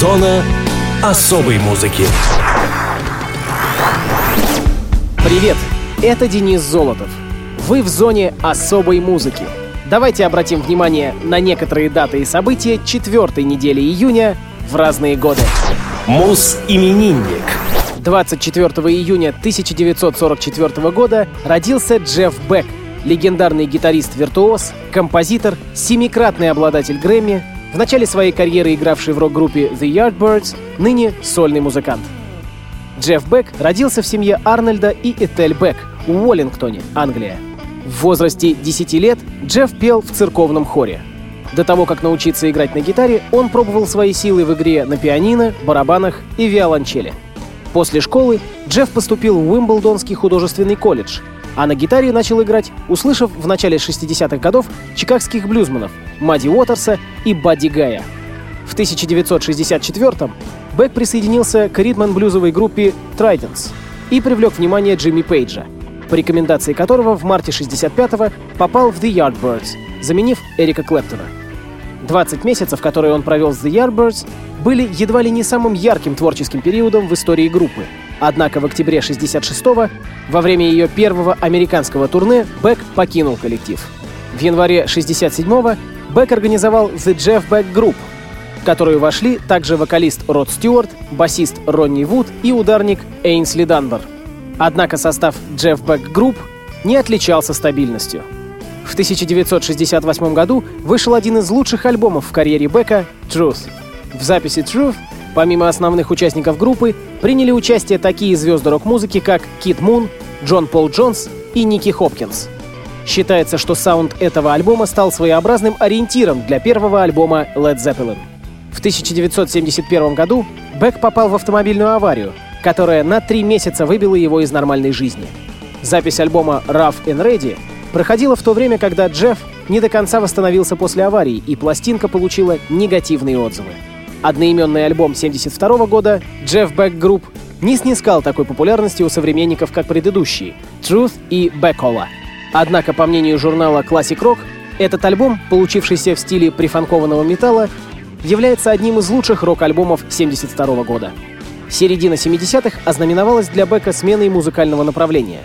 Зона особой музыки. Привет, это Денис Золотов. Вы в зоне особой музыки. Давайте обратим внимание на некоторые даты и события четвертой недели июня в разные годы. Мус-именинник. 24 июня 1944 года родился Джефф Бек, легендарный гитарист-виртуоз, композитор, семикратный обладатель Грэмми, в начале своей карьеры игравший в рок-группе The Yardbirds, ныне сольный музыкант. Джефф Бек родился в семье Арнольда и Этель Бек в Уоллингтоне, Англия. В возрасте 10 лет Джефф пел в церковном хоре. До того, как научиться играть на гитаре, он пробовал свои силы в игре на пианино, барабанах и виолончели. После школы Джефф поступил в Уимблдонский художественный колледж, а на гитаре начал играть, услышав в начале 60-х годов чикагских блюзманов Мадди Уотерса и Бадди Гая. В 1964-м Бек присоединился к ритман-блюзовой группе Tridents и привлек внимание Джимми Пейджа, по рекомендации которого в марте 65-го попал в The Yardbirds, заменив Эрика Клэптона. 20 месяцев, которые он провел с The Yardbirds, были едва ли не самым ярким творческим периодом в истории группы. Однако в октябре 66-го, во время ее первого американского турне, Бек покинул коллектив. В январе 67-го Бек организовал The Jeff Beck Group, в которую вошли также вокалист Род Стюарт, басист Ронни Вуд и ударник Эйнсли Данбар. Однако состав Jeff Beck Group не отличался стабильностью. В 1968 году вышел один из лучших альбомов в карьере Бека «Truth». В записи «Truth» помимо основных участников группы приняли участие такие звезды рок-музыки, как Кит Мун, Джон Пол Джонс и Ники Хопкинс. Считается, что саунд этого альбома стал своеобразным ориентиром для первого альбома Led Zeppelin. В 1971 году Бек попал в автомобильную аварию, которая на три месяца выбила его из нормальной жизни. Запись альбома Rough and Ready проходила в то время, когда Джефф не до конца восстановился после аварии, и пластинка получила негативные отзывы. Одноименный альбом 1972 года Jeff Beck Group не снискал такой популярности у современников, как предыдущие Truth и Beckola. Однако, по мнению журнала Classic Rock, этот альбом, получившийся в стиле прифанкованного металла, является одним из лучших рок-альбомов 1972 года. Середина 70-х ознаменовалась для Бека сменой музыкального направления.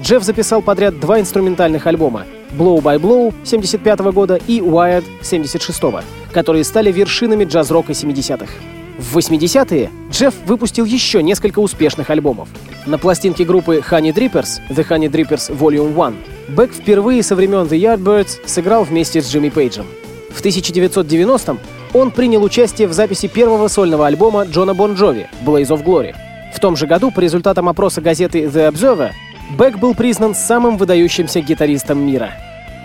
Джефф записал подряд два инструментальных альбома «Blow by Blow» 75 года и «Wired» 76 которые стали вершинами джаз-рока 70-х. В 80-е Джефф выпустил еще несколько успешных альбомов. На пластинке группы Honey Drippers The Honey Drippers Volume 1 Бек впервые со времен The Yardbirds сыграл вместе с Джимми Пейджем. В 1990-м он принял участие в записи первого сольного альбома Джона Бон Джови «Blaze of Glory». В том же году, по результатам опроса газеты The Observer, Бек был признан самым выдающимся гитаристом мира.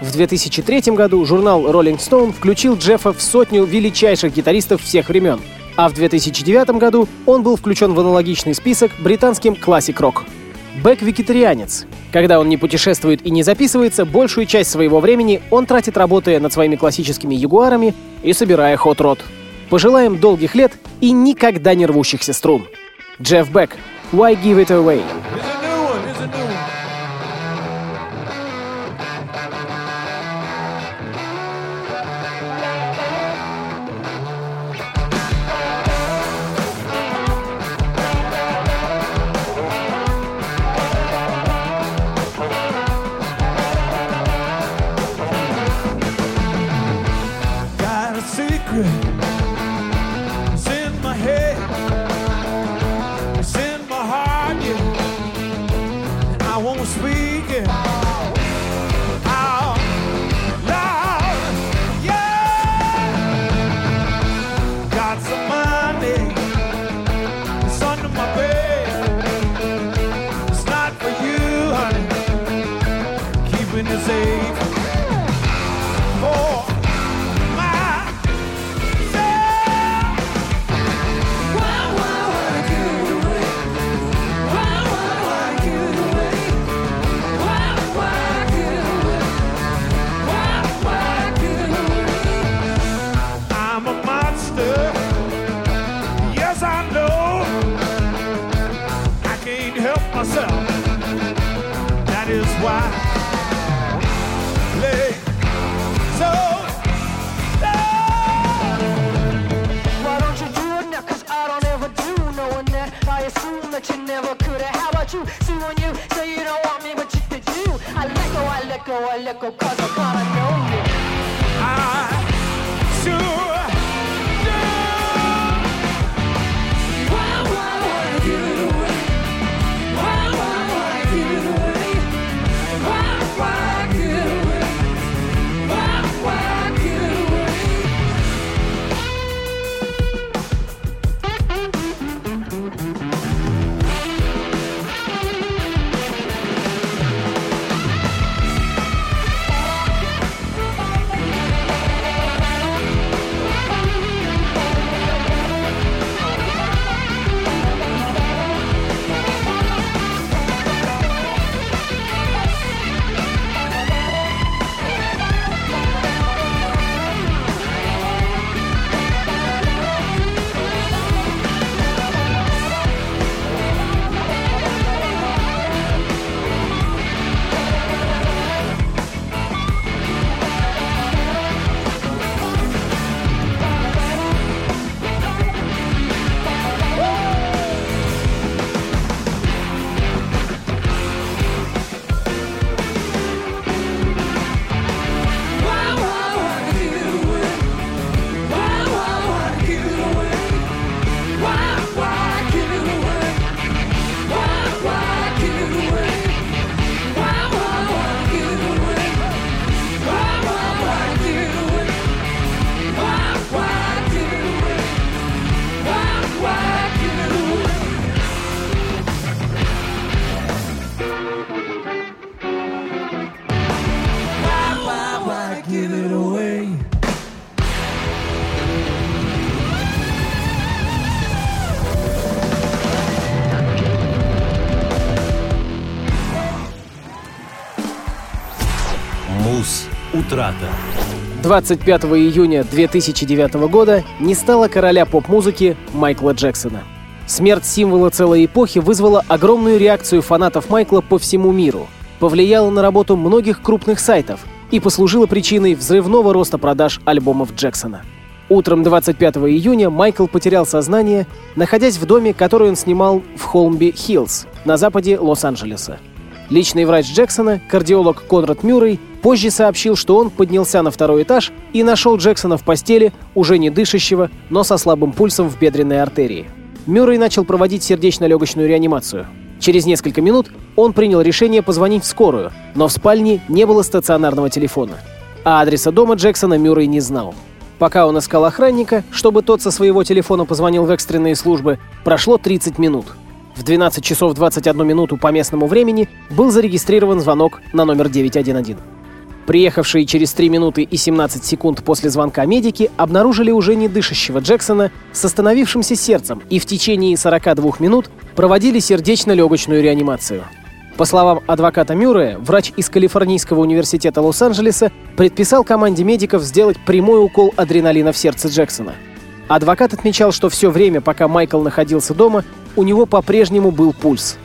В 2003 году журнал Rolling Stone включил Джеффа в сотню величайших гитаристов всех времен, а в 2009 году он был включен в аналогичный список британским Rock. Бек вегетарианец. Когда он не путешествует и не записывается, большую часть своего времени он тратит, работая над своими классическими ягуарами и собирая хот-рот. Пожелаем долгих лет и никогда не рвущихся струн. Джефф Бек, Why Give It Away? Won't speak myself. That is why I play so loud. Why don't you do it now? Cause I don't ever do knowing that. I assume that you never could have. How about you? See when you say you don't want me, but you did you. I let go, I let go, I let go, cause I kinda know. Утрата. 25 июня 2009 года не стало короля поп-музыки Майкла Джексона. Смерть символа целой эпохи вызвала огромную реакцию фанатов Майкла по всему миру, повлияла на работу многих крупных сайтов и послужила причиной взрывного роста продаж альбомов Джексона. Утром 25 июня Майкл потерял сознание, находясь в доме, который он снимал в Холмби-Хиллз на западе Лос-Анджелеса. Личный врач Джексона, кардиолог Конрад Мюррей, позже сообщил, что он поднялся на второй этаж и нашел Джексона в постели, уже не дышащего, но со слабым пульсом в бедренной артерии. Мюррей начал проводить сердечно-легочную реанимацию. Через несколько минут он принял решение позвонить в скорую, но в спальне не было стационарного телефона. А адреса дома Джексона Мюррей не знал. Пока он искал охранника, чтобы тот со своего телефона позвонил в экстренные службы, прошло 30 минут. В 12 часов 21 минуту по местному времени был зарегистрирован звонок на номер 911. Приехавшие через 3 минуты и 17 секунд после звонка медики обнаружили уже не дышащего Джексона с остановившимся сердцем и в течение 42 минут проводили сердечно-легочную реанимацию. По словам адвоката Мюррея, врач из Калифорнийского университета Лос-Анджелеса предписал команде медиков сделать прямой укол адреналина в сердце Джексона. Адвокат отмечал, что все время, пока Майкл находился дома, у него по-прежнему был пульс.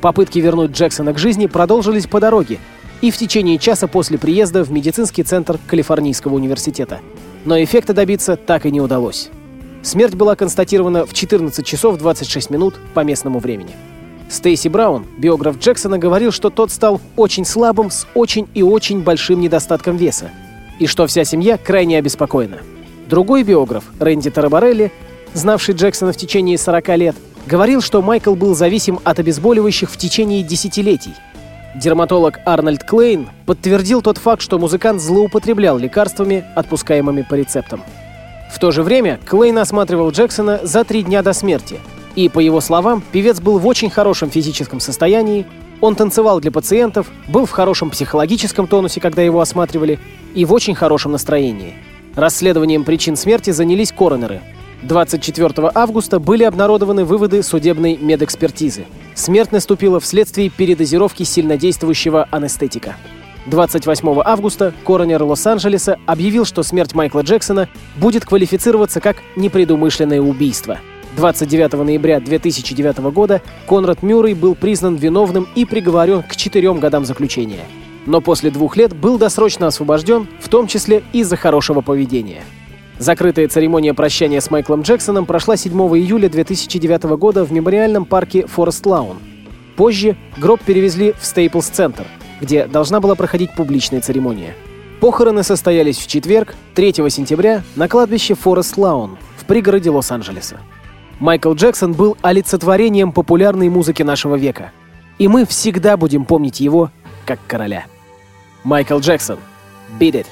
Попытки вернуть Джексона к жизни продолжились по дороге и в течение часа после приезда в медицинский центр Калифорнийского университета. Но эффекта добиться так и не удалось. Смерть была констатирована в 14 часов 26 минут по местному времени. Стейси Браун, биограф Джексона, говорил, что тот стал очень слабым с очень и очень большим недостатком веса, и что вся семья крайне обеспокоена. Другой биограф, Рэнди Тарабарелли, знавший Джексона в течение 40 лет, говорил, что Майкл был зависим от обезболивающих в течение десятилетий. Дерматолог Арнольд Клейн подтвердил тот факт, что музыкант злоупотреблял лекарствами, отпускаемыми по рецептам. В то же время Клейн осматривал Джексона за три дня до смерти. И, по его словам, певец был в очень хорошем физическом состоянии, он танцевал для пациентов, был в хорошем психологическом тонусе, когда его осматривали, и в очень хорошем настроении. Расследованием причин смерти занялись коронеры. 24 августа были обнародованы выводы судебной медэкспертизы. Смерть наступила вследствие передозировки сильнодействующего анестетика. 28 августа коронер Лос-Анджелеса объявил, что смерть Майкла Джексона будет квалифицироваться как непредумышленное убийство. 29 ноября 2009 года Конрад Мюррей был признан виновным и приговорен к четырем годам заключения. Но после двух лет был досрочно освобожден, в том числе из-за хорошего поведения. Закрытая церемония прощания с Майклом Джексоном прошла 7 июля 2009 года в мемориальном парке Форест Лаун. Позже гроб перевезли в Стейплс-центр, где должна была проходить публичная церемония. Похороны состоялись в четверг, 3 сентября, на кладбище Форест Лаун в пригороде Лос-Анджелеса. Майкл Джексон был олицетворением популярной музыки нашего века. И мы всегда будем помнить его как короля. Майкл Джексон. Beat it.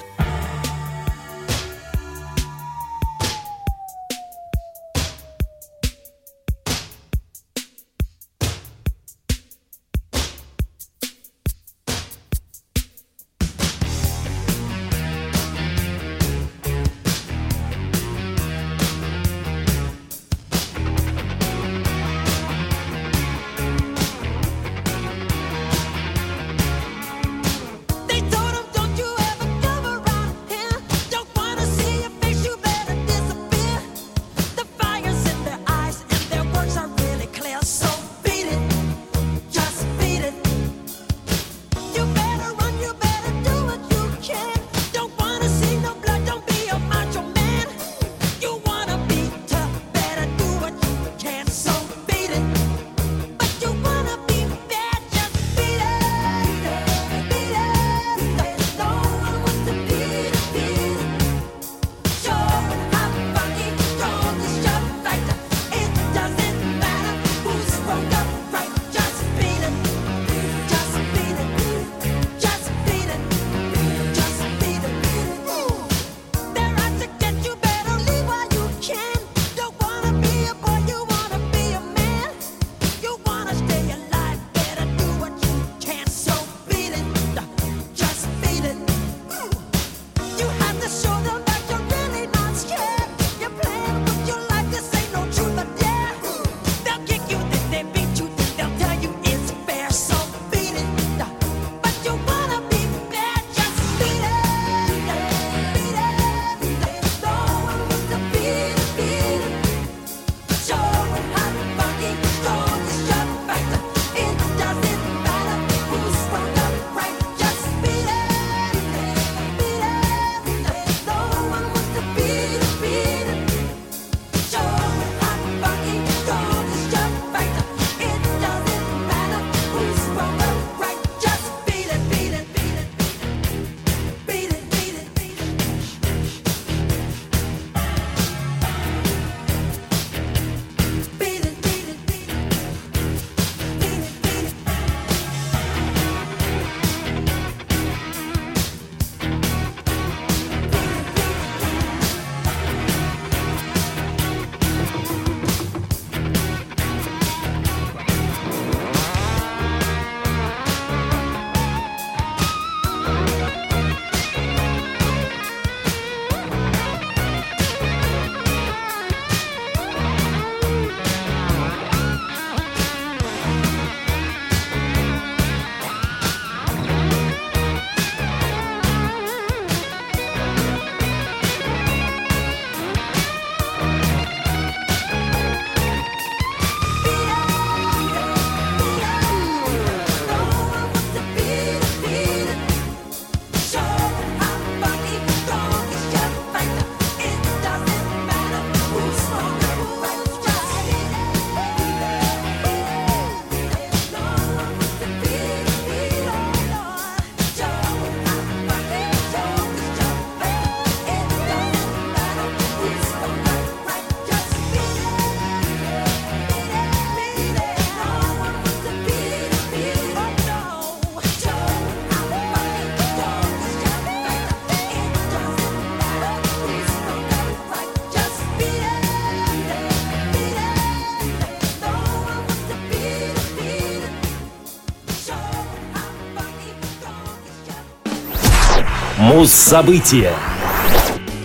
Муз-события.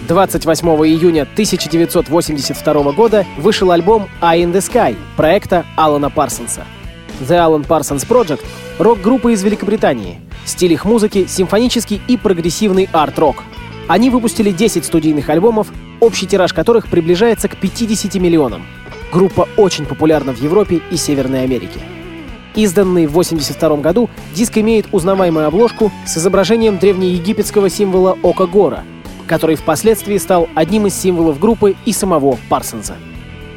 28 июня 1982 года вышел альбом «Eye in the Sky» проекта Алана Парсонса. The Alan Parsons Project — рок-группа из Великобритании. Стиль их музыки — симфонический и прогрессивный арт-рок. Они выпустили 10 студийных альбомов, общий тираж которых приближается к 50 миллионам. Группа очень популярна в Европе и Северной Америке. Изданный в 1982 году, диск имеет узнаваемую обложку с изображением древнеегипетского символа Ока Гора, который впоследствии стал одним из символов группы и самого Парсонса.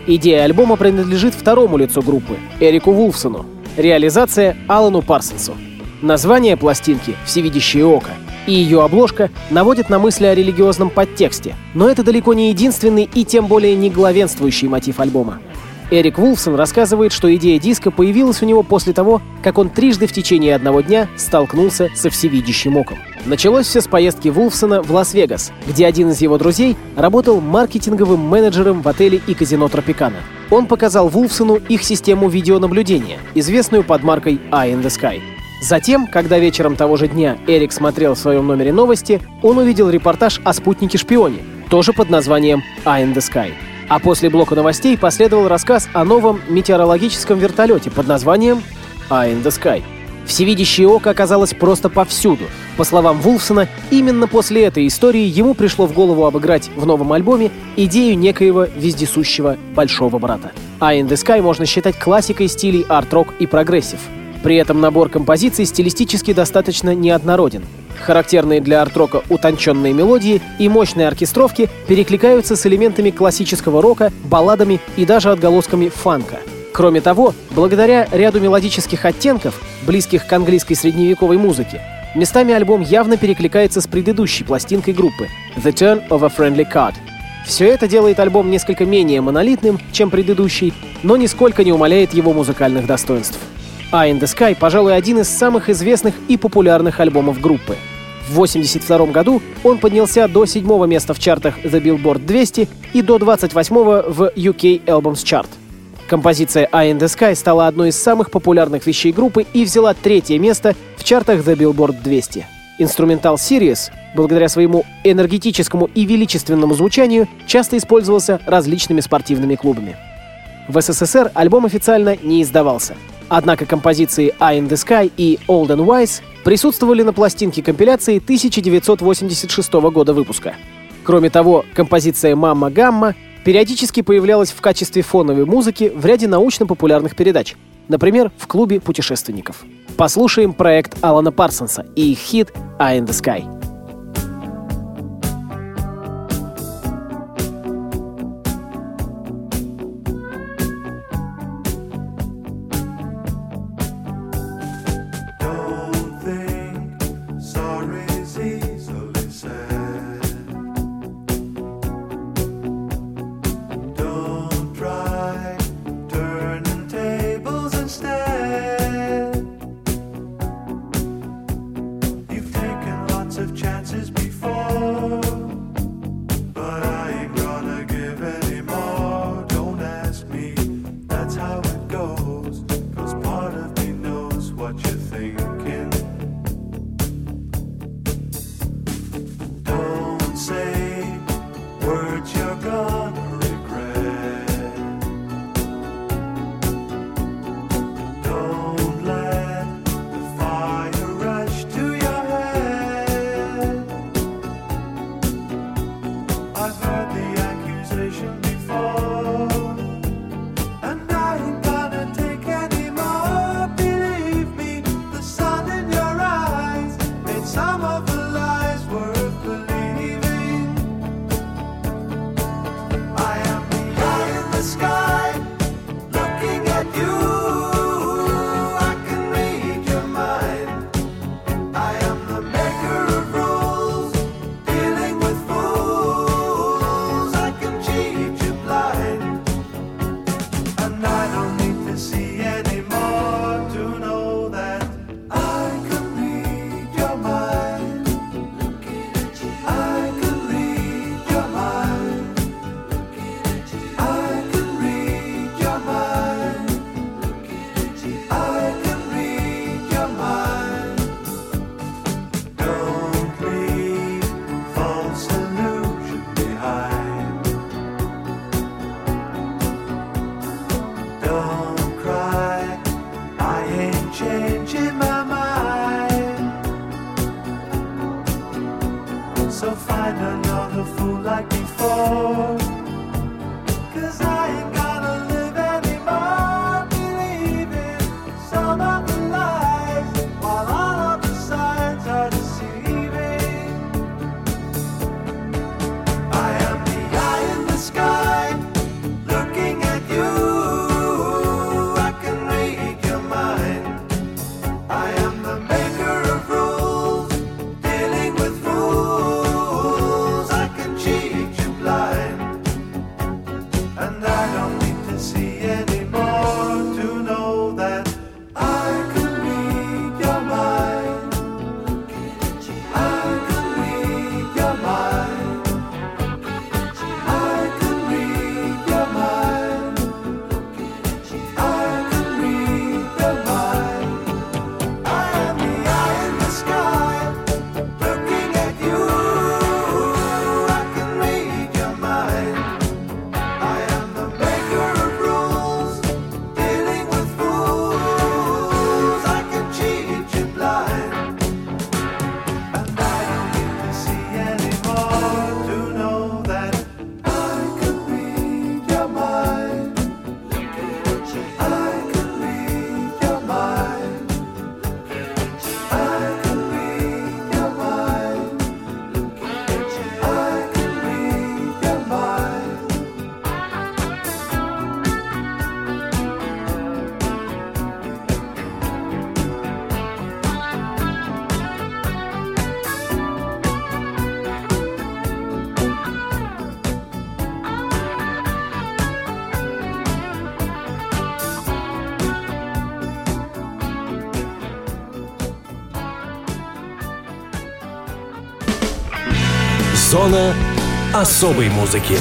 Идея альбома принадлежит второму лицу группы, Эрику Вулфсону. Реализация — Алану Парсонсу. Название пластинки «Всевидящее око» и ее обложка наводят на мысли о религиозном подтексте, но это далеко не единственный и тем более не главенствующий мотив альбома. Эрик Вулфсон рассказывает, что идея диска появилась у него после того, как он трижды в течение одного дня столкнулся со всевидящим оком. Началось все с поездки Вулфсона в Лас-Вегас, где один из его друзей работал маркетинговым менеджером в отеле и казино Тропикана. Он показал Вулфсону их систему видеонаблюдения, известную под маркой Eye in the Sky. Затем, когда вечером того же дня Эрик смотрел в своем номере новости, он увидел репортаж о спутнике-шпионе, тоже под названием Eye in the Sky. А после блока новостей последовал рассказ о новом метеорологическом вертолете под названием Eye in the Sky. Всевидящее око оказалось просто повсюду. По словам Вулфсона, именно после этой истории ему пришло в голову обыграть в новом альбоме идею некоего вездесущего большого брата. Eye in the Sky можно считать классикой стилей арт-рок и прогрессив. При этом набор композиций стилистически достаточно неоднороден. Характерные для арт-рока утонченные мелодии и мощные оркестровки перекликаются с элементами классического рока, балладами и даже отголосками фанка. Кроме того, благодаря ряду мелодических оттенков, близких к английской средневековой музыке, местами альбом явно перекликается с предыдущей пластинкой группы «The Turn of a Friendly Card». Все это делает альбом несколько менее монолитным, чем предыдущий, но нисколько не умаляет его музыкальных достоинств. Eye in the Sky, пожалуй, один из самых известных и популярных альбомов группы. В 1982 году он поднялся до седьмого места в чартах The Billboard 200 и до 28-го в UK Albums Chart. Композиция Eye in the Sky стала одной из самых популярных вещей группы и взяла третье место в чартах The Billboard 200. Инструментал Sirius, благодаря своему энергетическому и величественному звучанию, часто использовался различными спортивными клубами. В СССР альбом официально не издавался. Однако композиции Eye in the Sky и Old and Wise присутствовали на пластинке компиляции 1986 года выпуска. Кроме того, композиция «Мамма Гамма» периодически появлялась в качестве фоновой музыки в ряде научно-популярных передач, например, в клубе путешественников. Послушаем проект Алана Парсонса и их хит «Eye in the Sky». Зона особой музыки.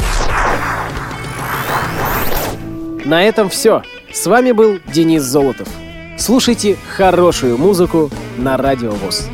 На этом все. С вами был Денис Золотов. Слушайте хорошую музыку на Радио ВОЗ.